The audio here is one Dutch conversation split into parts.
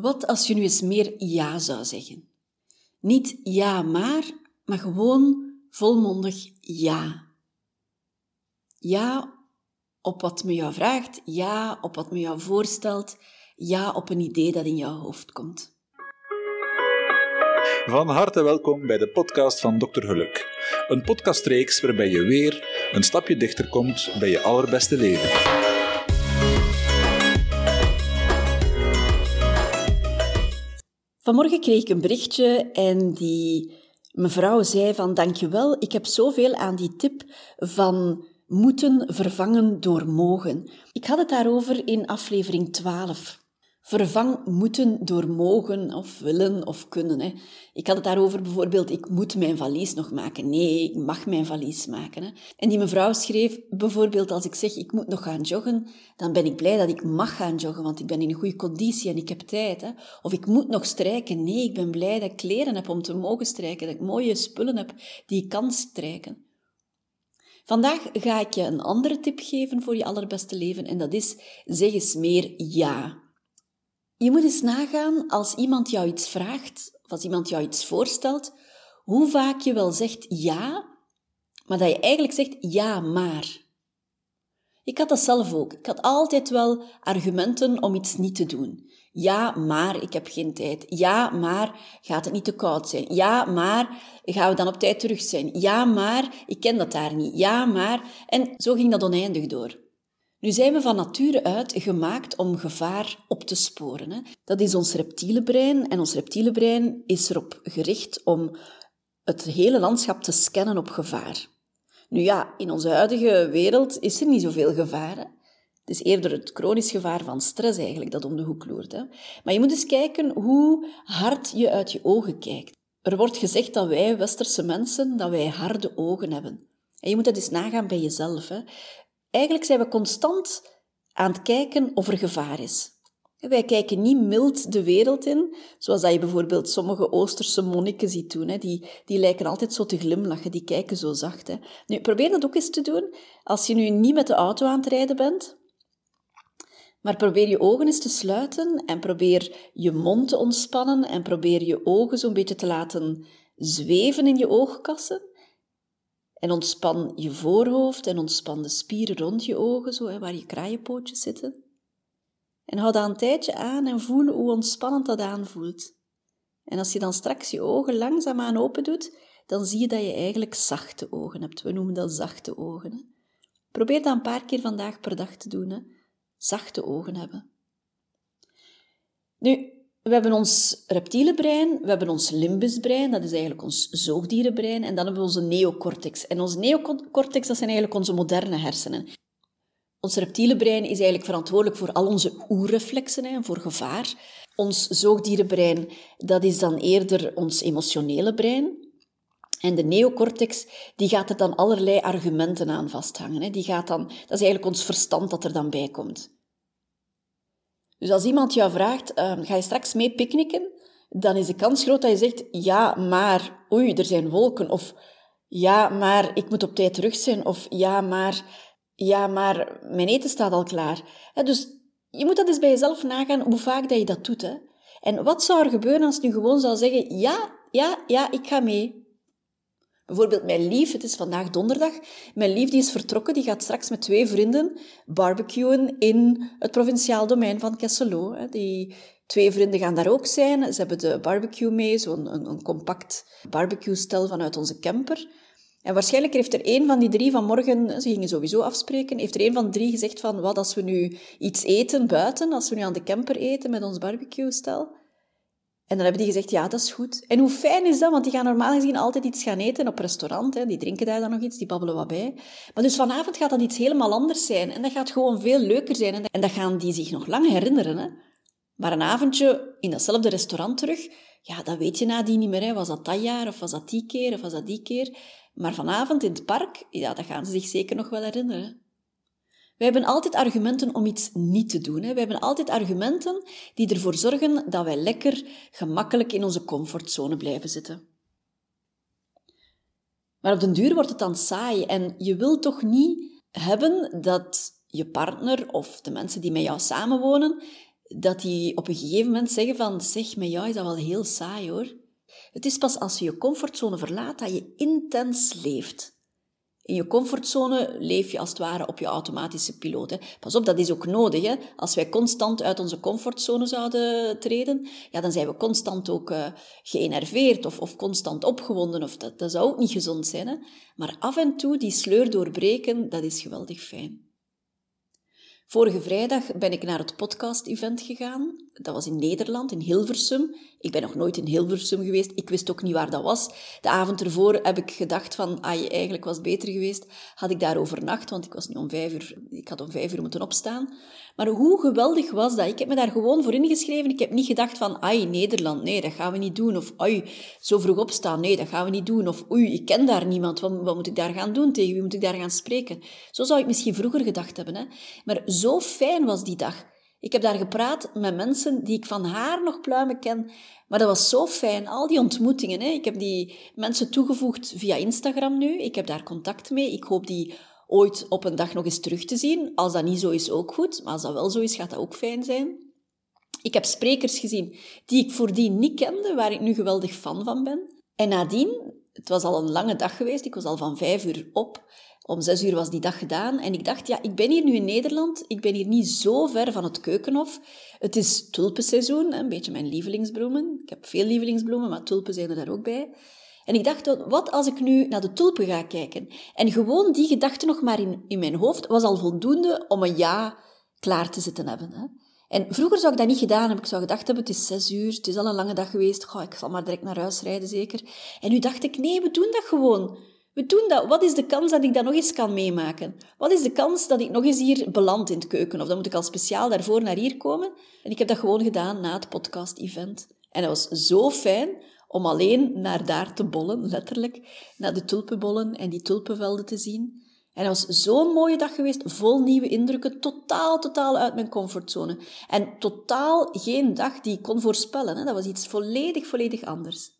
Wat als je nu eens meer ja zou zeggen? Niet ja maar, maar gewoon volmondig ja. Ja op wat me jou vraagt, ja op wat me jou voorstelt, ja op een idee dat in jouw hoofd komt. Van harte welkom bij de podcast van Dr. Geluk. Een podcastreeks waarbij je weer een stapje dichter komt bij je allerbeste leven. Vanmorgen kreeg ik een berichtje en die mevrouw zei van dankjewel, ik heb zoveel aan die tip van moeten vervangen door mogen. Ik had het daarover in aflevering 12. Vervang moeten door mogen of willen of kunnen. Hè. Ik had het daarover bijvoorbeeld, ik moet mijn valies nog maken. Nee, ik mag mijn valies maken. Hè. En die mevrouw schreef bijvoorbeeld, als ik zeg, ik moet nog gaan joggen, dan ben ik blij dat ik mag gaan joggen, want ik ben in een goede conditie en ik heb tijd. Hè. Of ik moet nog strijken. Nee, ik ben blij dat ik kleren heb om te mogen strijken, dat ik mooie spullen heb die ik kan strijken. Vandaag ga ik je een andere tip geven voor je allerbeste leven en dat is, zeg eens meer ja. Je moet eens nagaan als iemand jou iets vraagt of als iemand jou iets voorstelt, hoe vaak je wel zegt ja, maar dat je eigenlijk zegt ja, maar. Ik had dat zelf ook. Ik had altijd wel argumenten om iets niet te doen. Ja, maar ik heb geen tijd. Ja, maar gaat het niet te koud zijn? Ja, maar gaan we dan op tijd terug zijn? Ja, maar ik ken dat daar niet. Ja, maar. En zo ging dat oneindig door. Nu zijn we van nature uit gemaakt om gevaar op te sporen. Hè. Dat is ons reptiele brein en ons reptiele brein is erop gericht om het hele landschap te scannen op gevaar. Nu ja, in onze huidige wereld is er niet zoveel gevaar. Hè. Het is eerder het chronisch gevaar van stress eigenlijk dat om de hoek loert. Hè. Maar je moet eens kijken hoe hard je uit je ogen kijkt. Er wordt gezegd dat wij westerse mensen, dat wij harde ogen hebben. En je moet dat eens nagaan bij jezelf. Hè. Eigenlijk zijn we constant aan het kijken of er gevaar is. Wij kijken niet mild de wereld in, zoals dat je bijvoorbeeld sommige Oosterse monniken ziet doen. Hè. Die, die lijken altijd zo te glimlachen, die kijken zo zacht. Hè. Nu, probeer dat ook eens te doen als je nu niet met de auto aan het rijden bent. Maar probeer je ogen eens te sluiten en probeer je mond te ontspannen en probeer je ogen zo'n beetje te laten zweven in je oogkassen. En ontspan je voorhoofd en ontspan de spieren rond je ogen, zo, hè, waar je kraaienpootjes zitten. En hou dat een tijdje aan en voel hoe ontspannend dat aanvoelt. En als je dan straks je ogen langzaamaan open doet, dan zie je dat je eigenlijk zachte ogen hebt. We noemen dat zachte ogen. Hè. Probeer dat een paar keer vandaag per dag te doen. Hè. Zachte ogen hebben. Nu, we hebben ons reptiele brein, we hebben ons limbusbrein, dat is eigenlijk ons zoogdierenbrein, en dan hebben we onze neocortex. En onze neocortex, dat zijn eigenlijk onze moderne hersenen. Ons reptiele brein is eigenlijk verantwoordelijk voor al onze oerreflexen en voor gevaar. Ons zoogdierenbrein, dat is dan eerder ons emotionele brein. En de neocortex, die gaat er dan allerlei argumenten aan vasthangen. Die gaat dan, dat is eigenlijk ons verstand dat er dan bij komt. Dus als iemand jou vraagt, uh, ga je straks mee picknicken? Dan is de kans groot dat je zegt, ja, maar, oei, er zijn wolken. Of, ja, maar ik moet op tijd terug zijn. Of, ja, maar, ja, maar mijn eten staat al klaar. dus je moet dat eens bij jezelf nagaan, hoe vaak dat je dat doet. Hè? En wat zou er gebeuren als je nu gewoon zou zeggen, ja, ja, ja, ik ga mee. Bijvoorbeeld mijn lief, het is vandaag donderdag, mijn lief die is vertrokken, die gaat straks met twee vrienden barbecuen in het provinciaal domein van Kesselo. Die twee vrienden gaan daar ook zijn. Ze hebben de barbecue mee, zo'n een, een compact barbecue-stel vanuit onze camper. En waarschijnlijk heeft er een van die drie vanmorgen, ze gingen sowieso afspreken, heeft er een van drie gezegd van, wat als we nu iets eten buiten, als we nu aan de camper eten met ons barbecue-stel? En dan hebben die gezegd, ja, dat is goed. En hoe fijn is dat? Want die gaan normaal gezien altijd iets gaan eten op restaurant. Hè. Die drinken daar dan nog iets, die babbelen wat bij. Maar dus vanavond gaat dat iets helemaal anders zijn. En dat gaat gewoon veel leuker zijn. En dat gaan die zich nog lang herinneren. Hè. Maar een avondje in datzelfde restaurant terug, ja, dat weet je nadien niet meer. Hè. Was dat dat jaar, of was dat die keer, of was dat die keer? Maar vanavond in het park, ja, dat gaan ze zich zeker nog wel herinneren. Wij hebben altijd argumenten om iets niet te doen. Wij hebben altijd argumenten die ervoor zorgen dat wij lekker, gemakkelijk in onze comfortzone blijven zitten. Maar op den duur wordt het dan saai en je wilt toch niet hebben dat je partner of de mensen die met jou samenwonen dat die op een gegeven moment zeggen van, zeg, met jou is dat wel heel saai hoor. Het is pas als je je comfortzone verlaat dat je intens leeft. In je comfortzone leef je als het ware op je automatische piloot. Hè. Pas op, dat is ook nodig. Hè. Als wij constant uit onze comfortzone zouden treden, ja, dan zijn we constant ook uh, geënerveerd of, of constant opgewonden. Of dat, dat zou ook niet gezond zijn. Hè. Maar af en toe die sleur doorbreken, dat is geweldig fijn. Vorige vrijdag ben ik naar het podcast-event gegaan. Dat was in Nederland, in Hilversum. Ik ben nog nooit in Hilversum geweest. Ik wist ook niet waar dat was. De avond ervoor heb ik gedacht van, ai, eigenlijk was beter geweest. Had ik daar overnacht, want ik was niet om vijf uur, ik had om vijf uur moeten opstaan. Maar hoe geweldig was dat? Ik heb me daar gewoon voor ingeschreven. Ik heb niet gedacht van, ai, Nederland, nee, dat gaan we niet doen. Of, ai, zo vroeg opstaan, nee, dat gaan we niet doen. Of, oei, ik ken daar niemand, wat, wat moet ik daar gaan doen? Tegen wie moet ik daar gaan spreken? Zo zou ik misschien vroeger gedacht hebben. Hè? Maar zo fijn was die dag. Ik heb daar gepraat met mensen die ik van haar nog pluimen ken. Maar dat was zo fijn, al die ontmoetingen. Hè. Ik heb die mensen toegevoegd via Instagram nu. Ik heb daar contact mee. Ik hoop die ooit op een dag nog eens terug te zien. Als dat niet zo is, ook goed. Maar als dat wel zo is, gaat dat ook fijn zijn. Ik heb sprekers gezien die ik voordien niet kende, waar ik nu geweldig fan van ben. En nadien, het was al een lange dag geweest, ik was al van vijf uur op. Om zes uur was die dag gedaan en ik dacht, ja, ik ben hier nu in Nederland, ik ben hier niet zo ver van het keukenhof. Het is tulpenseizoen, een beetje mijn lievelingsbloemen. Ik heb veel lievelingsbloemen, maar tulpen zijn er daar ook bij. En ik dacht, wat als ik nu naar de tulpen ga kijken? En gewoon die gedachte nog maar in, in mijn hoofd was al voldoende om een ja klaar te zitten hebben. Hè? En vroeger zou ik dat niet gedaan hebben. Ik zou gedacht hebben, het is zes uur, het is al een lange dag geweest. Goh, ik zal maar direct naar huis rijden, zeker. En nu dacht ik, nee, we doen dat gewoon. We doen dat. Wat is de kans dat ik dat nog eens kan meemaken? Wat is de kans dat ik nog eens hier beland in het keuken? Of dan moet ik al speciaal daarvoor naar hier komen? En ik heb dat gewoon gedaan na het podcast-event. En dat was zo fijn om alleen naar daar te bollen, letterlijk, naar de tulpenbollen en die tulpenvelden te zien. En dat was zo'n mooie dag geweest, vol nieuwe indrukken, totaal, totaal uit mijn comfortzone. En totaal geen dag die ik kon voorspellen. Hè. Dat was iets volledig, volledig anders.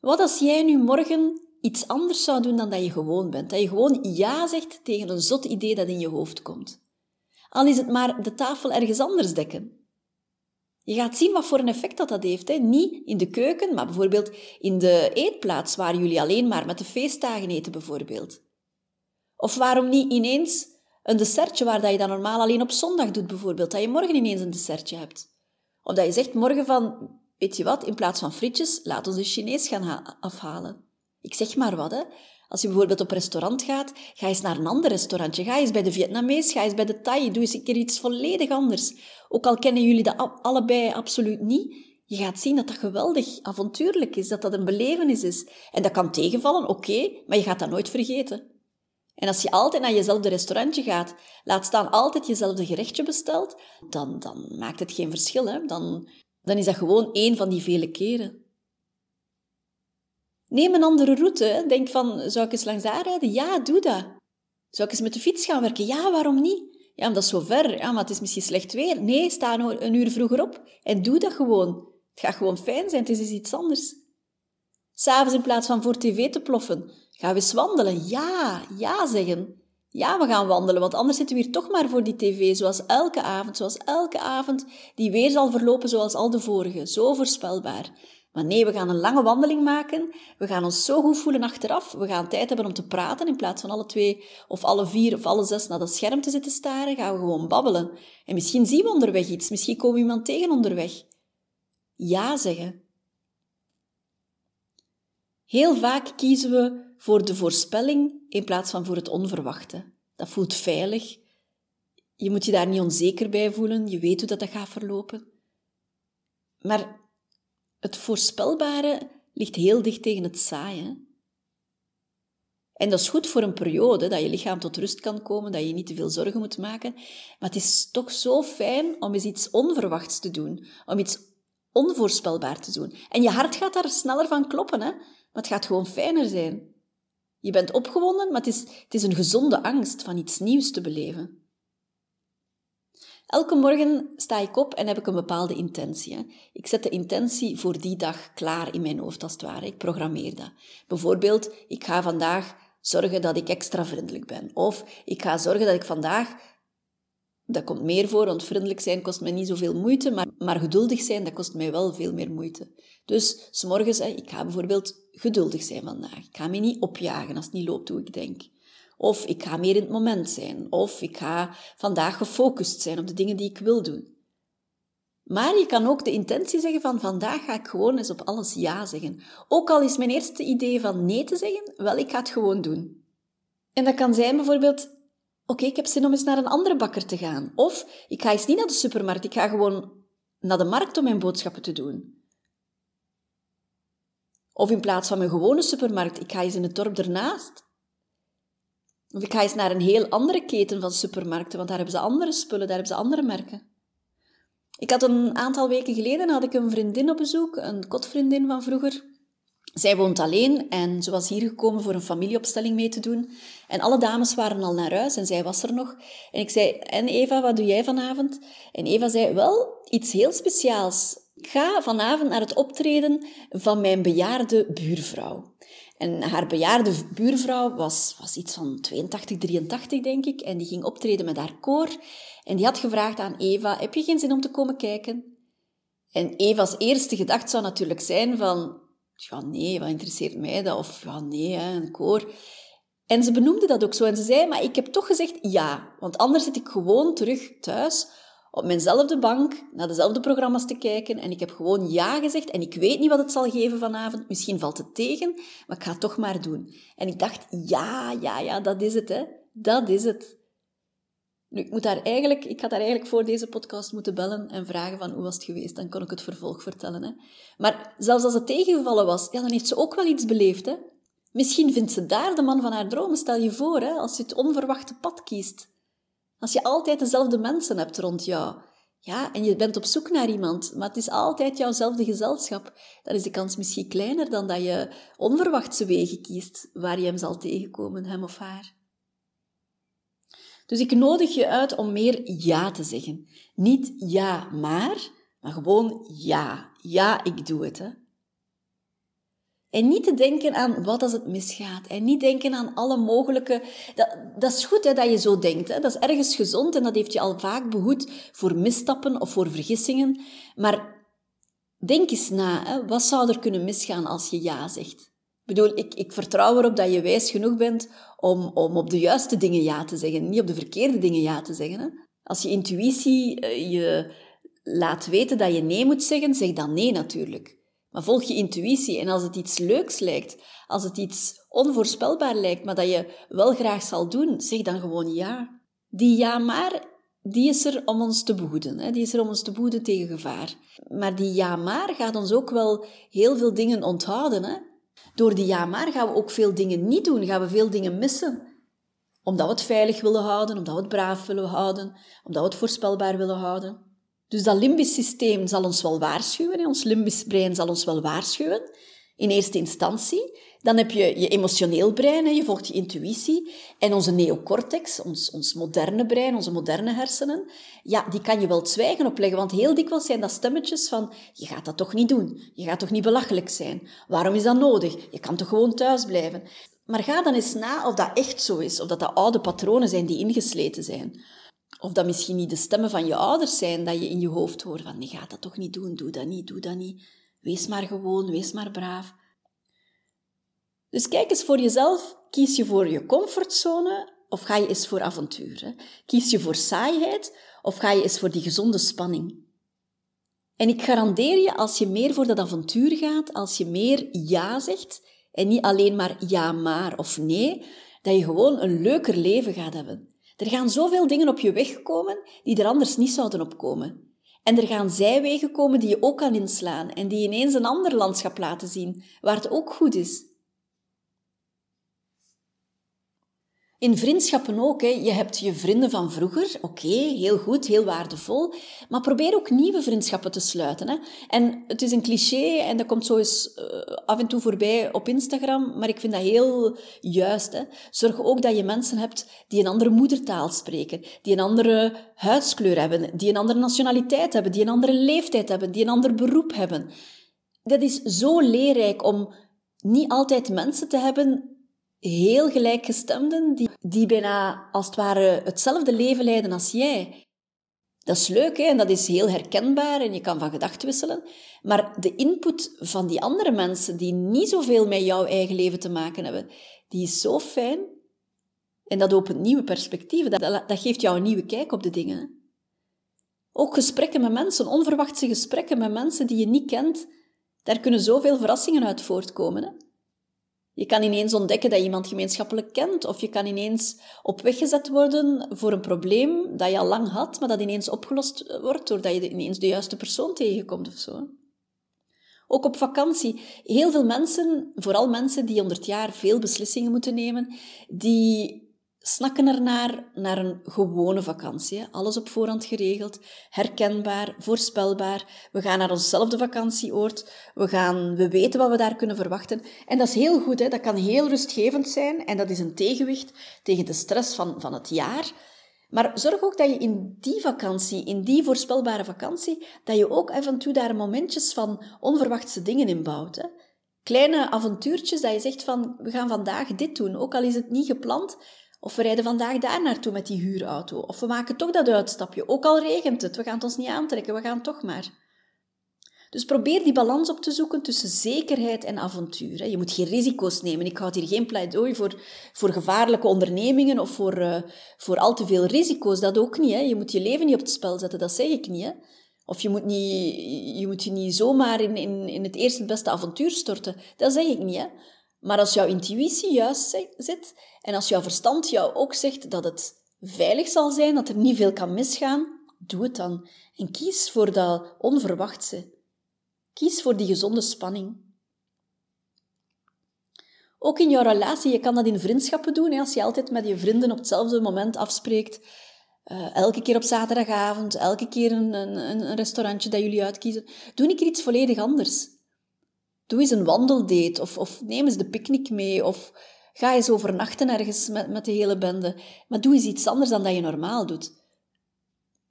Wat als jij nu morgen iets anders zou doen dan dat je gewoon bent? Dat je gewoon ja zegt tegen een zot idee dat in je hoofd komt. Al is het maar de tafel ergens anders dekken. Je gaat zien wat voor een effect dat, dat heeft. Hè. Niet in de keuken, maar bijvoorbeeld in de eetplaats waar jullie alleen maar met de feestdagen eten bijvoorbeeld. Of waarom niet ineens een dessertje waar dat je dat normaal alleen op zondag doet bijvoorbeeld, dat je morgen ineens een dessertje hebt. Of dat je zegt morgen van, weet je wat, in plaats van frietjes, laat ons de Chinees gaan afhalen. Ik zeg maar wat, hè. Als je bijvoorbeeld op restaurant gaat, ga eens naar een ander restaurantje. Ga eens bij de Vietnamees, ga eens bij de Thai. Doe eens een keer iets volledig anders. Ook al kennen jullie dat allebei absoluut niet, je gaat zien dat dat geweldig avontuurlijk is, dat dat een belevenis is. En dat kan tegenvallen, oké, maar je gaat dat nooit vergeten. En als je altijd naar jezelfde restaurantje gaat, laat staan altijd jezelfde gerechtje bestelt, dan, dan maakt het geen verschil. Hè? Dan, dan is dat gewoon één van die vele keren. Neem een andere route. Denk van, zou ik eens langs daar rijden? Ja, doe dat. Zou ik eens met de fiets gaan werken? Ja, waarom niet? Ja, omdat is zo ver. Ja, maar het is misschien slecht weer. Nee, sta een uur vroeger op en doe dat gewoon. Het gaat gewoon fijn zijn, het is iets anders. S'avonds in plaats van voor tv te ploffen, gaan we eens wandelen. Ja, ja zeggen. Ja, we gaan wandelen, want anders zitten we hier toch maar voor die tv, zoals elke avond, zoals elke avond, die weer zal verlopen zoals al de vorige. Zo voorspelbaar. Maar nee, we gaan een lange wandeling maken. We gaan ons zo goed voelen achteraf. We gaan tijd hebben om te praten in plaats van alle twee of alle vier of alle zes naar dat scherm te zitten staren. Gaan we gewoon babbelen. En misschien zien we onderweg iets. Misschien komen we iemand tegen onderweg. Ja zeggen. Heel vaak kiezen we voor de voorspelling in plaats van voor het onverwachte. Dat voelt veilig. Je moet je daar niet onzeker bij voelen. Je weet hoe dat, dat gaat verlopen. Maar het voorspelbare ligt heel dicht tegen het saaie. En dat is goed voor een periode, dat je lichaam tot rust kan komen, dat je niet te veel zorgen moet maken. Maar het is toch zo fijn om eens iets onverwachts te doen, om iets onvoorspelbaar te doen. En je hart gaat daar sneller van kloppen, hè? maar het gaat gewoon fijner zijn. Je bent opgewonden, maar het is, het is een gezonde angst van iets nieuws te beleven. Elke morgen sta ik op en heb ik een bepaalde intentie. Ik zet de intentie voor die dag klaar in mijn hoofd, als het ware. Ik programmeer dat. Bijvoorbeeld, ik ga vandaag zorgen dat ik extra vriendelijk ben. Of ik ga zorgen dat ik vandaag Dat komt meer voor, want vriendelijk zijn kost mij niet zoveel moeite, maar, maar geduldig zijn, dat kost mij wel veel meer moeite. Dus, s'morgens, ik ga bijvoorbeeld geduldig zijn vandaag. Ik ga me niet opjagen als het niet loopt hoe ik denk. Of ik ga meer in het moment zijn. Of ik ga vandaag gefocust zijn op de dingen die ik wil doen. Maar je kan ook de intentie zeggen van vandaag ga ik gewoon eens op alles ja zeggen. Ook al is mijn eerste idee van nee te zeggen, wel ik ga het gewoon doen. En dat kan zijn bijvoorbeeld, oké, ik heb zin om eens naar een andere bakker te gaan. Of ik ga eens niet naar de supermarkt, ik ga gewoon naar de markt om mijn boodschappen te doen. Of in plaats van mijn gewone supermarkt, ik ga eens in het dorp ernaast. Of ik ga eens naar een heel andere keten van supermarkten, want daar hebben ze andere spullen, daar hebben ze andere merken. Ik had een aantal weken geleden had ik een vriendin op bezoek, een kotvriendin van vroeger. Zij woont alleen en ze was hier gekomen voor een familieopstelling mee te doen. En alle dames waren al naar huis en zij was er nog. En ik zei, en Eva, wat doe jij vanavond? En Eva zei, wel, iets heel speciaals. Ik ga vanavond naar het optreden van mijn bejaarde buurvrouw. En haar bejaarde buurvrouw was, was iets van 82, 83, denk ik. En die ging optreden met haar koor. En die had gevraagd aan Eva, heb je geen zin om te komen kijken? En Eva's eerste gedachte zou natuurlijk zijn van, ja nee, wat interesseert mij dat? Of ja nee, een koor. En ze benoemde dat ook zo. En ze zei, maar ik heb toch gezegd ja. Want anders zit ik gewoon terug thuis op mijnzelfde bank naar dezelfde programma's te kijken en ik heb gewoon ja gezegd en ik weet niet wat het zal geven vanavond. Misschien valt het tegen, maar ik ga het toch maar doen. En ik dacht, ja, ja, ja, dat is het, hè. Dat is het. Nu, ik, moet daar eigenlijk, ik had daar eigenlijk voor deze podcast moeten bellen en vragen van hoe was het geweest. Dan kon ik het vervolg vertellen. Hè. Maar zelfs als het tegengevallen was, ja, dan heeft ze ook wel iets beleefd. Hè. Misschien vindt ze daar de man van haar dromen. Stel je voor, hè, als je het onverwachte pad kiest. Als je altijd dezelfde mensen hebt rond jou, ja, en je bent op zoek naar iemand, maar het is altijd jouwzelfde gezelschap, dan is de kans misschien kleiner dan dat je onverwachte wegen kiest waar je hem zal tegenkomen, hem of haar. Dus ik nodig je uit om meer ja te zeggen. Niet ja, maar, maar gewoon ja. Ja, ik doe het. Hè. En niet te denken aan wat als het misgaat. En niet denken aan alle mogelijke... Dat, dat is goed hè, dat je zo denkt. Hè. Dat is ergens gezond en dat heeft je al vaak behoed voor misstappen of voor vergissingen. Maar denk eens na. Hè. Wat zou er kunnen misgaan als je ja zegt? Ik bedoel, ik, ik vertrouw erop dat je wijs genoeg bent om, om op de juiste dingen ja te zeggen. Niet op de verkeerde dingen ja te zeggen. Hè. Als je intuïtie eh, je laat weten dat je nee moet zeggen, zeg dan nee natuurlijk. Maar volg je intuïtie en als het iets leuks lijkt, als het iets onvoorspelbaar lijkt, maar dat je wel graag zal doen, zeg dan gewoon ja. Die ja maar, die is er om ons te behoeden. Hè? Die is er om ons te behoeden tegen gevaar. Maar die ja maar gaat ons ook wel heel veel dingen onthouden. Hè? Door die ja maar gaan we ook veel dingen niet doen, gaan we veel dingen missen. Omdat we het veilig willen houden, omdat we het braaf willen houden, omdat we het voorspelbaar willen houden. Dus dat limbisch systeem zal ons wel waarschuwen, ons limbisch brein zal ons wel waarschuwen, in eerste instantie. Dan heb je je emotioneel brein, je volgt je intuïtie. En onze neocortex, ons, ons moderne brein, onze moderne hersenen, ja, die kan je wel zwijgen opleggen. Want heel dikwijls zijn dat stemmetjes van, je gaat dat toch niet doen. Je gaat toch niet belachelijk zijn. Waarom is dat nodig? Je kan toch gewoon thuis blijven. Maar ga dan eens na of dat echt zo is, of dat dat oude patronen zijn die ingesleten zijn. Of dat misschien niet de stemmen van je ouders zijn dat je in je hoofd hoort van, nee, ga dat toch niet doen, doe dat niet, doe dat niet. Wees maar gewoon, wees maar braaf. Dus kijk eens voor jezelf, kies je voor je comfortzone of ga je eens voor avontuur? Kies je voor saaiheid of ga je eens voor die gezonde spanning? En ik garandeer je, als je meer voor dat avontuur gaat, als je meer ja zegt en niet alleen maar ja maar of nee, dat je gewoon een leuker leven gaat hebben. Er gaan zoveel dingen op je weg komen die er anders niet zouden opkomen. En er gaan zijwegen komen die je ook kan inslaan en die ineens een ander landschap laten zien, waar het ook goed is. In vriendschappen ook. Hè. Je hebt je vrienden van vroeger. Oké, heel goed, heel waardevol. Maar probeer ook nieuwe vriendschappen te sluiten. Hè. En het is een cliché en dat komt zo eens uh, af en toe voorbij op Instagram. Maar ik vind dat heel juist. Hè. Zorg ook dat je mensen hebt die een andere moedertaal spreken. Die een andere huidskleur hebben. Die een andere nationaliteit hebben. Die een andere leeftijd hebben. Die een ander beroep hebben. Dat is zo leerrijk om niet altijd mensen te hebben heel gelijkgestemden, die, die bijna als het ware hetzelfde leven leiden als jij. Dat is leuk hè? en dat is heel herkenbaar en je kan van gedachten wisselen. Maar de input van die andere mensen die niet zoveel met jouw eigen leven te maken hebben, die is zo fijn. En dat opent nieuwe perspectieven. Dat, dat geeft jou een nieuwe kijk op de dingen. Ook gesprekken met mensen, onverwachte gesprekken met mensen die je niet kent, daar kunnen zoveel verrassingen uit voortkomen. Hè? Je kan ineens ontdekken dat iemand gemeenschappelijk kent, of je kan ineens op weg gezet worden voor een probleem dat je al lang had, maar dat ineens opgelost wordt doordat je ineens de juiste persoon tegenkomt of zo. Ook op vakantie. Heel veel mensen, vooral mensen die onder het jaar veel beslissingen moeten nemen, die snakken ernaar naar een gewone vakantie. Alles op voorhand geregeld, herkenbaar, voorspelbaar. We gaan naar onszelfde vakantieoord. We, gaan, we weten wat we daar kunnen verwachten. En dat is heel goed. Hè? Dat kan heel rustgevend zijn. En dat is een tegenwicht tegen de stress van, van het jaar. Maar zorg ook dat je in die vakantie, in die voorspelbare vakantie, dat je ook af en toe daar momentjes van onverwachte dingen inbouwt. Hè? Kleine avontuurtjes dat je zegt van, we gaan vandaag dit doen. Ook al is het niet gepland, of we rijden vandaag daar naartoe met die huurauto. Of we maken toch dat uitstapje. Ook al regent het, we gaan ons niet aantrekken, we gaan toch maar. Dus probeer die balans op te zoeken tussen zekerheid en avontuur. Je moet geen risico's nemen. Ik houd hier geen pleidooi voor, voor gevaarlijke ondernemingen of voor, uh, voor al te veel risico's. Dat ook niet. Hè. Je moet je leven niet op het spel zetten, dat zeg ik niet. Hè. Of je moet, niet, je moet je niet zomaar in, in, in het eerste beste avontuur storten. Dat zeg ik niet. Hè. Maar als jouw intuïtie juist zit en als jouw verstand jou ook zegt dat het veilig zal zijn, dat er niet veel kan misgaan, doe het dan. En kies voor dat onverwachte. Kies voor die gezonde spanning. Ook in jouw relatie, je kan dat in vriendschappen doen. Als je altijd met je vrienden op hetzelfde moment afspreekt. Uh, elke keer op zaterdagavond, elke keer een, een, een restaurantje dat jullie uitkiezen. Doe keer iets volledig anders. Doe eens een wandeldate of, of neem eens de picknick mee of ga eens overnachten ergens met, met de hele bende. Maar doe eens iets anders dan dat je normaal doet.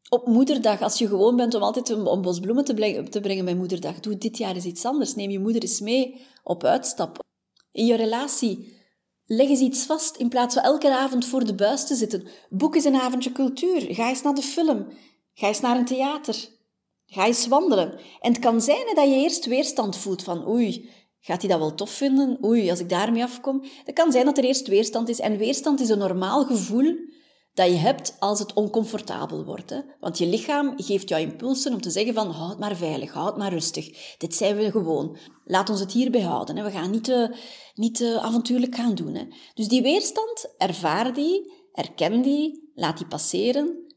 Op moederdag, als je gewoon bent om altijd een, een bos bloemen te, te brengen bij moederdag, doe dit jaar eens iets anders. Neem je moeder eens mee op uitstap. In je relatie, leg eens iets vast in plaats van elke avond voor de buis te zitten. Boek eens een avondje cultuur. Ga eens naar de film. Ga eens naar een theater. Ga eens wandelen. En het kan zijn dat je eerst weerstand voelt van oei, gaat hij dat wel tof vinden? Oei, als ik daarmee afkom. Het kan zijn dat er eerst weerstand is. En weerstand is een normaal gevoel dat je hebt als het oncomfortabel wordt. Hè? Want je lichaam geeft jou impulsen om te zeggen van houd maar veilig, houd maar rustig. Dit zijn we gewoon. Laat ons het hierbij houden. Hè? We gaan niet, te, niet avontuurlijk gaan doen. Hè? Dus die weerstand, ervaar die, erken die, laat die passeren.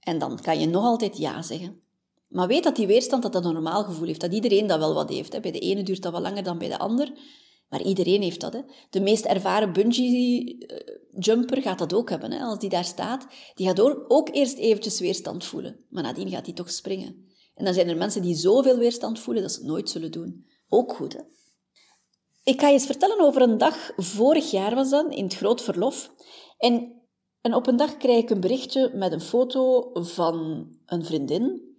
En dan kan je nog altijd ja zeggen. Maar weet dat die weerstand dat dat een normaal gevoel heeft. Dat iedereen dat wel wat heeft. Hè. Bij de ene duurt dat wel langer dan bij de ander. Maar iedereen heeft dat. Hè. De meest ervaren bungee-jumper gaat dat ook hebben. Hè. Als die daar staat, die gaat ook eerst eventjes weerstand voelen. Maar nadien gaat hij toch springen. En dan zijn er mensen die zoveel weerstand voelen dat ze het nooit zullen doen. Ook goed, hè. Ik ga je eens vertellen over een dag, vorig jaar was dat, in het groot verlof. En, en op een dag krijg ik een berichtje met een foto van een vriendin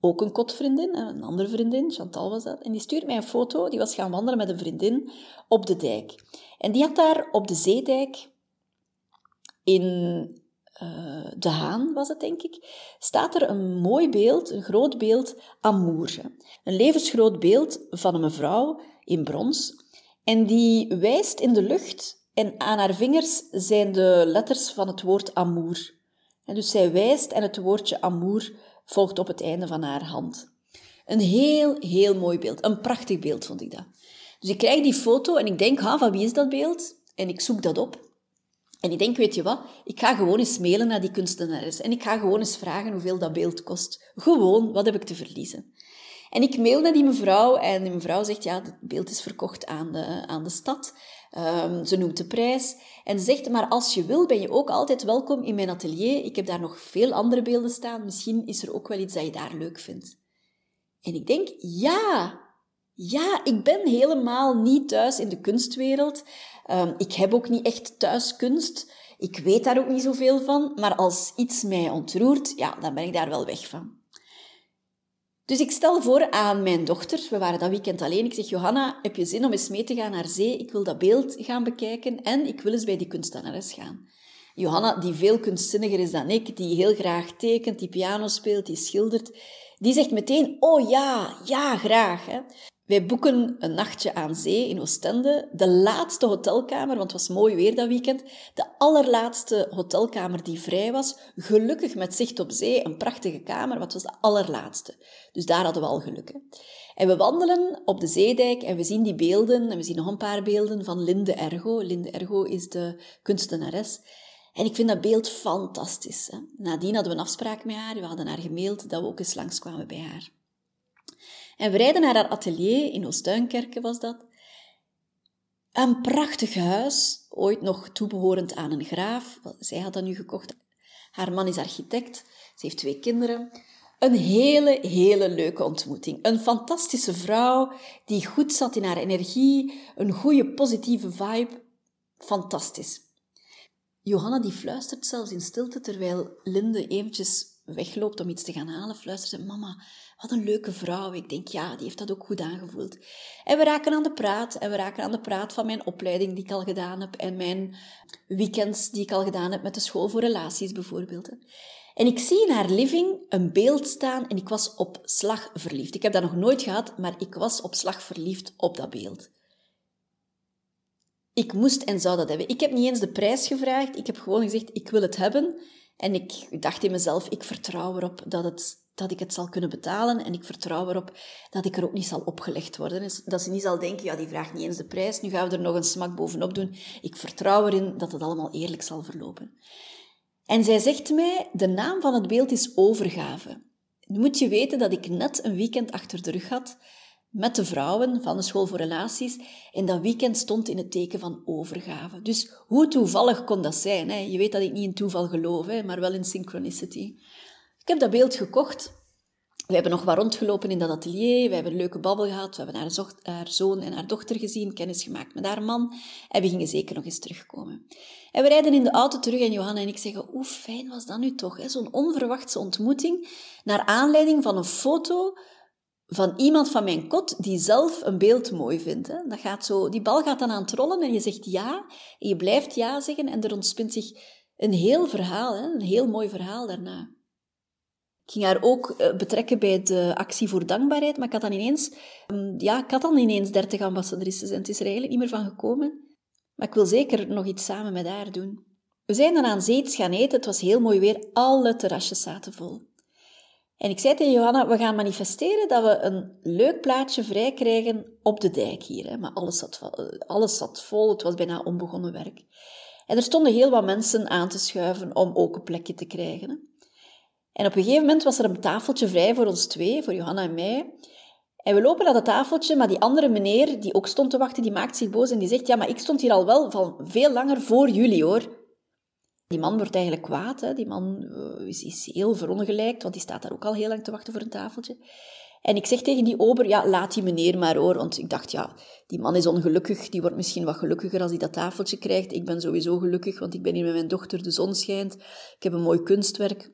ook een kotvriendin, een andere vriendin, Chantal was dat. En die stuurt mij een foto, die was gaan wandelen met een vriendin op de dijk. En die had daar op de zeedijk in uh, De Haan, was het denk ik, staat er een mooi beeld, een groot beeld, Amour. Een levensgroot beeld van een mevrouw in brons. En die wijst in de lucht en aan haar vingers zijn de letters van het woord amour. En dus zij wijst en het woordje amour volgt op het einde van haar hand. Een heel, heel mooi beeld. Een prachtig beeld vond ik dat. Dus ik krijg die foto en ik denk, ha, van wie is dat beeld? En ik zoek dat op. En ik denk, weet je wat? Ik ga gewoon eens mailen naar die kunstenares. En ik ga gewoon eens vragen hoeveel dat beeld kost. Gewoon, wat heb ik te verliezen? En ik mail naar die mevrouw en die mevrouw zegt, ja, het beeld is verkocht aan de, aan de stad. Um, ze noemt de prijs en zegt, maar als je wil, ben je ook altijd welkom in mijn atelier. Ik heb daar nog veel andere beelden staan. Misschien is er ook wel iets dat je daar leuk vindt. En ik denk, ja, ja, ik ben helemaal niet thuis in de kunstwereld. Um, ik heb ook niet echt thuis kunst. Ik weet daar ook niet zoveel van. Maar als iets mij ontroert, ja, dan ben ik daar wel weg van. Dus ik stel voor aan mijn dochter, we waren dat weekend alleen, ik zeg, Johanna, heb je zin om eens mee te gaan naar zee? Ik wil dat beeld gaan bekijken en ik wil eens bij die kunstenares gaan. Johanna, die veel kunstzinniger is dan ik, die heel graag tekent, die piano speelt, die schildert, die zegt meteen, oh ja, ja, graag. Wij boeken een nachtje aan zee in Oostende. De laatste hotelkamer, want het was mooi weer dat weekend. De allerlaatste hotelkamer die vrij was. Gelukkig met zicht op zee, een prachtige kamer, het was de allerlaatste. Dus daar hadden we al geluk. Hè. En we wandelen op de zeedijk en we zien die beelden, en we zien nog een paar beelden van Linde Ergo. Linde Ergo is de kunstenares. En ik vind dat beeld fantastisch. Hè. Nadien hadden we een afspraak met haar. We hadden haar gemaild dat we ook eens langskwamen bij haar. En we rijden naar haar atelier, in Oostuinkerke was dat. Een prachtig huis, ooit nog toebehorend aan een graaf. Zij had dat nu gekocht. Haar man is architect, ze heeft twee kinderen. Een hele, hele leuke ontmoeting. Een fantastische vrouw die goed zat in haar energie, een goede positieve vibe. Fantastisch. Johanna die fluistert zelfs in stilte terwijl Linde eventjes wegloopt om iets te gaan halen, fluistert ze, mama, wat een leuke vrouw. Ik denk, ja, die heeft dat ook goed aangevoeld. En we raken aan de praat. En we raken aan de praat van mijn opleiding die ik al gedaan heb. En mijn weekends die ik al gedaan heb met de school voor relaties bijvoorbeeld. En ik zie in haar living een beeld staan en ik was op slag verliefd. Ik heb dat nog nooit gehad, maar ik was op slag verliefd op dat beeld. Ik moest en zou dat hebben. Ik heb niet eens de prijs gevraagd. Ik heb gewoon gezegd, ik wil het hebben. En ik dacht in mezelf, ik vertrouw erop dat, het, dat ik het zal kunnen betalen. En ik vertrouw erop dat ik er ook niet zal opgelegd worden. Dus dat ze niet zal denken, ja, die vraagt niet eens de prijs. Nu gaan we er nog een smak bovenop doen. Ik vertrouw erin dat het allemaal eerlijk zal verlopen. En zij zegt mij, de naam van het beeld is overgave. Nu moet je weten dat ik net een weekend achter de rug had met de vrouwen van de school voor relaties. En dat weekend stond in het teken van overgave. Dus hoe toevallig kon dat zijn? Hè? Je weet dat ik niet in toeval geloof, hè, maar wel in synchronicity. Ik heb dat beeld gekocht. We hebben nog wat rondgelopen in dat atelier. We hebben een leuke babbel gehad. We hebben haar, zoon en haar dochter gezien, kennis gemaakt met haar man. En we gingen zeker nog eens terugkomen. En we rijden in de auto terug en Johanna en ik zeggen, hoe fijn was dat nu toch? Zo'n onverwachte ontmoeting naar aanleiding van een foto van iemand van mijn kot die zelf een beeld mooi vindt. Hè. Dat gaat zo, die bal gaat dan aan het rollen en je zegt ja, en je blijft ja zeggen en er ontspint zich een heel verhaal, hè, een heel mooi verhaal daarna. Ik ging haar ook eh, betrekken bij de actie voor dankbaarheid, maar ik had dan ineens, mm, ja, ik had dan ineens 30 ambassadrices en het is er eigenlijk niet meer van gekomen. Maar ik wil zeker nog iets samen met haar doen. We zijn dan aan zee gaan eten, het was heel mooi weer, alle terrasjes zaten vol. En ik zei tegen Johanna, we gaan manifesteren dat we een leuk plaatje vrij krijgen op de dijk hier. Hè. Maar alles zat, alles zat vol, het was bijna onbegonnen werk. En er stonden heel wat mensen aan te schuiven om ook een plekje te krijgen. En op een gegeven moment was er een tafeltje vrij voor ons twee, voor Johanna en mij. En we lopen naar dat tafeltje, maar die andere meneer die ook stond te wachten, die maakt zich boos en die zegt, ja, maar ik stond hier al wel van veel langer voor jullie, hoor. Die man wordt eigenlijk kwaad. Hè. Die man uh, is, is, heel verongelijkt, want die staat daar ook al heel lang te wachten voor een tafeltje. En ik zeg tegen die ober, ja, laat die meneer maar hoor. Want ik dacht, ja, die man is ongelukkig. Die wordt misschien wat gelukkiger als hij dat tafeltje krijgt. Ik ben sowieso gelukkig, want ik ben hier met mijn dochter, de zon schijnt. Ik heb een mooi kunstwerk.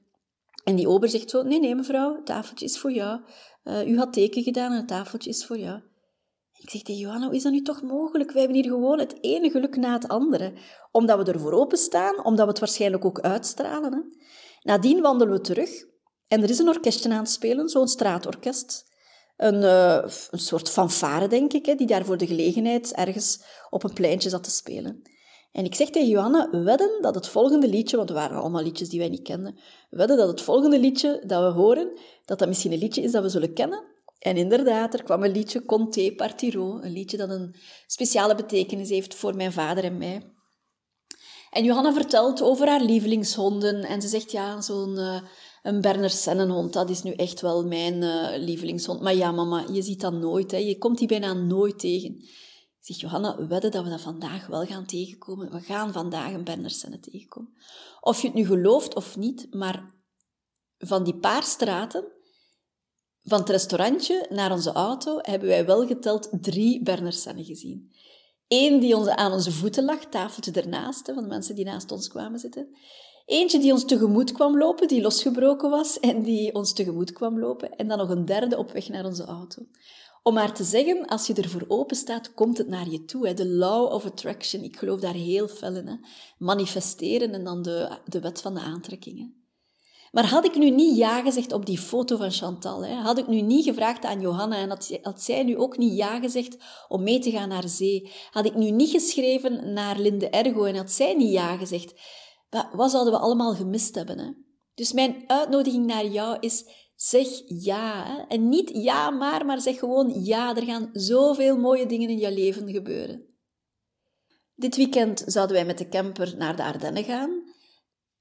En die ober zegt zo, nee, nee mevrouw, het tafeltje is voor jou. Uh, u had teken gedaan en het tafeltje is voor jou. Ik zeg tegen Johanna, hoe is dat nu toch mogelijk? Wij hebben hier gewoon het ene geluk na het andere. Omdat we ervoor openstaan, omdat we het waarschijnlijk ook uitstralen. Hè? Nadien wandelen we terug en er is een orkestje aan het spelen, zo'n straatorkest. Een, uh, een soort fanfare, denk ik, hè, die daar voor de gelegenheid ergens op een pleintje zat te spelen. En ik zeg tegen Johanna, wedden dat het volgende liedje, want er waren allemaal liedjes die wij niet kenden, wedden dat het volgende liedje dat we horen, dat dat misschien een liedje is dat we zullen kennen, en inderdaad, er kwam een liedje Conte Partiro, een liedje dat een speciale betekenis heeft voor mijn vader en mij. En Johanna vertelt over haar lievelingshonden en ze zegt, ja, zo'n uh, een Berner Sennenhond, dat is nu echt wel mijn uh, lievelingshond. Maar ja, mama, je ziet dat nooit, hè. je komt die bijna nooit tegen. Zeg, Johanna, wedden dat we dat vandaag wel gaan tegenkomen. We gaan vandaag een Berner Sennen tegenkomen. Of je het nu gelooft of niet, maar van die paar straten van het restaurantje naar onze auto hebben wij wel geteld drie Bernersennen gezien. Eén die onze, aan onze voeten lag, tafeltje ernaast, van de mensen die naast ons kwamen zitten. Eentje die ons tegemoet kwam lopen, die losgebroken was en die ons tegemoet kwam lopen. En dan nog een derde op weg naar onze auto. Om maar te zeggen, als je ervoor open staat, komt het naar je toe. Hè. De law of attraction, ik geloof daar heel fel in. Hè. Manifesteren en dan de, de wet van de aantrekkingen. Maar had ik nu niet ja gezegd op die foto van Chantal, hè, had ik nu niet gevraagd aan Johanna en had, zij nu ook niet ja gezegd om mee te gaan naar zee, had ik nu niet geschreven naar Linde Ergo en had zij niet ja gezegd, wat zouden we allemaal gemist hebben? Hè? Dus mijn uitnodiging naar jou is, zeg ja. Hè? En niet ja maar, maar zeg gewoon ja. Er gaan zoveel mooie dingen in je leven gebeuren. Dit weekend zouden wij met de camper naar de Ardennen gaan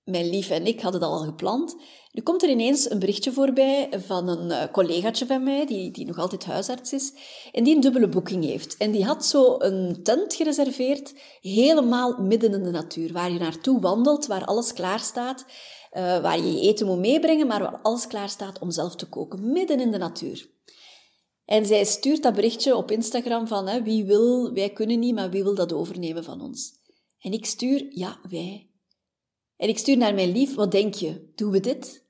mijn lief en ik hadden dat al gepland. Nu komt er ineens een berichtje voorbij van een uh, collegaatje van mij, die, die nog altijd huisarts is, en die een dubbele boeking heeft. En die had zo een tent gereserveerd, helemaal midden in de natuur, waar je naartoe wandelt, waar alles klaar staat, uh, waar je je eten moet meebrengen, maar waar alles klaar staat om zelf te koken, midden in de natuur. En zij stuurt dat berichtje op Instagram van, hè, wie wil, wij kunnen niet, maar wie wil dat overnemen van ons? En ik stuur, ja, wij. En ik stuur naar mijn lief, wat denk je? Doen we dit?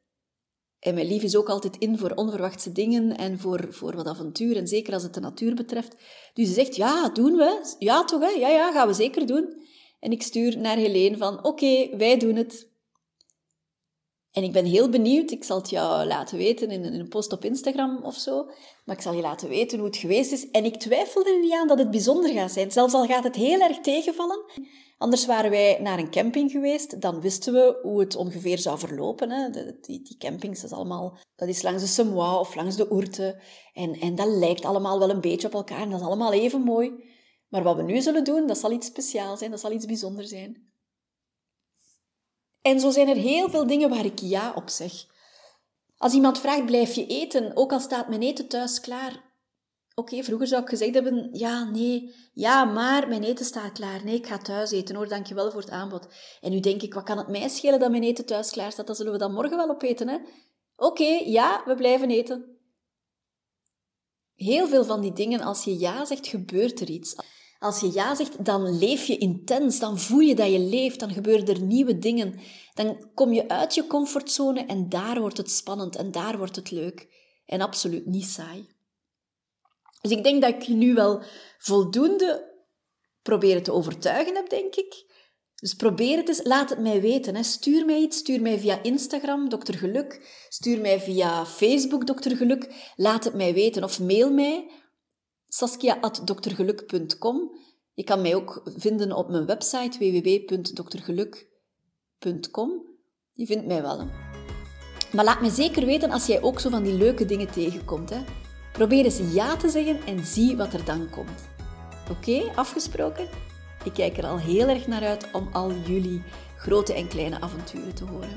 En mijn lief is ook altijd in voor onverwachte dingen en voor, voor wat avontuur, en zeker als het de natuur betreft. Dus ze zegt, ja, doen we. Ja, toch, hè? Ja, ja, gaan we zeker doen. En ik stuur naar Helene van, oké, wij doen het. En ik ben heel benieuwd, ik zal het jou laten weten in een post op Instagram of zo, maar ik zal je laten weten hoe het geweest is. En ik twijfel er niet aan dat het bijzonder gaat zijn, zelfs al gaat het heel erg tegenvallen. Anders waren wij naar een camping geweest, dan wisten we hoe het ongeveer zou verlopen. Hè. die, die campings, dat is allemaal, dat is langs de Semois of langs de Oerte. En, en dat lijkt allemaal wel een beetje op elkaar en dat is allemaal even mooi. Maar wat we nu zullen doen, dat zal iets speciaals zijn, dat zal iets bijzonders zijn. En zo zijn er heel veel dingen waar ik ja op zeg. Als iemand vraagt, blijf je eten, ook al staat mijn eten thuis klaar, Oké, vroeger zou ik gezegd hebben, ja, nee, ja, maar mijn eten staat klaar. Nee, ik ga thuis eten hoor, dankjewel voor het aanbod. En nu denk ik, wat kan het mij schelen dat mijn eten thuis klaar staat? Dan zullen we dan morgen wel opeten, hè? Oké, ja, we blijven eten. Heel veel van die dingen, als je ja zegt, gebeurt er iets. Als je ja zegt, dan leef je intens, dan voel je dat je leeft, dan gebeuren er nieuwe dingen. Dan kom je uit je comfortzone en daar wordt het spannend en daar wordt het leuk. En absoluut niet saai. Dus ik denk dat ik nu wel voldoende proberen te overtuigen heb, denk ik. Dus probeer het eens, laat het mij weten. Hè. Stuur mij iets, stuur mij via Instagram, Dr. Geluk. Stuur mij via Facebook, Dr. Geluk. Laat het mij weten of mail mij, saskia.drgeluk.com. Je kan mij ook vinden op mijn website www.drgeluk.com. Je vindt mij wel. Maar laat me zeker weten als jij ook zo van die leuke dingen tegenkomt. Hè. Probeer eens ja te zeggen en zie wat er dan komt. Oké, afgesproken? Ik kijk er al heel erg naar uit om al jullie grote en kleine avonturen te horen.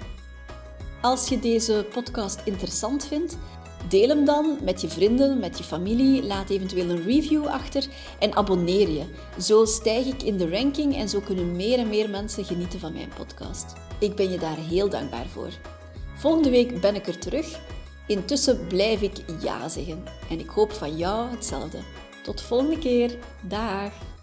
Als je deze podcast interessant vindt, deel hem dan met je vrienden, met je familie. Laat eventueel een review achter en abonneer je. Zo stijg ik in de ranking en zo kunnen meer en meer mensen genieten van mijn podcast. Ik ben je daar heel dankbaar voor. Volgende week ben ik er terug Intussen blijf ik ja zeggen en ik hoop van jou hetzelfde. Tot volgende keer. Dag!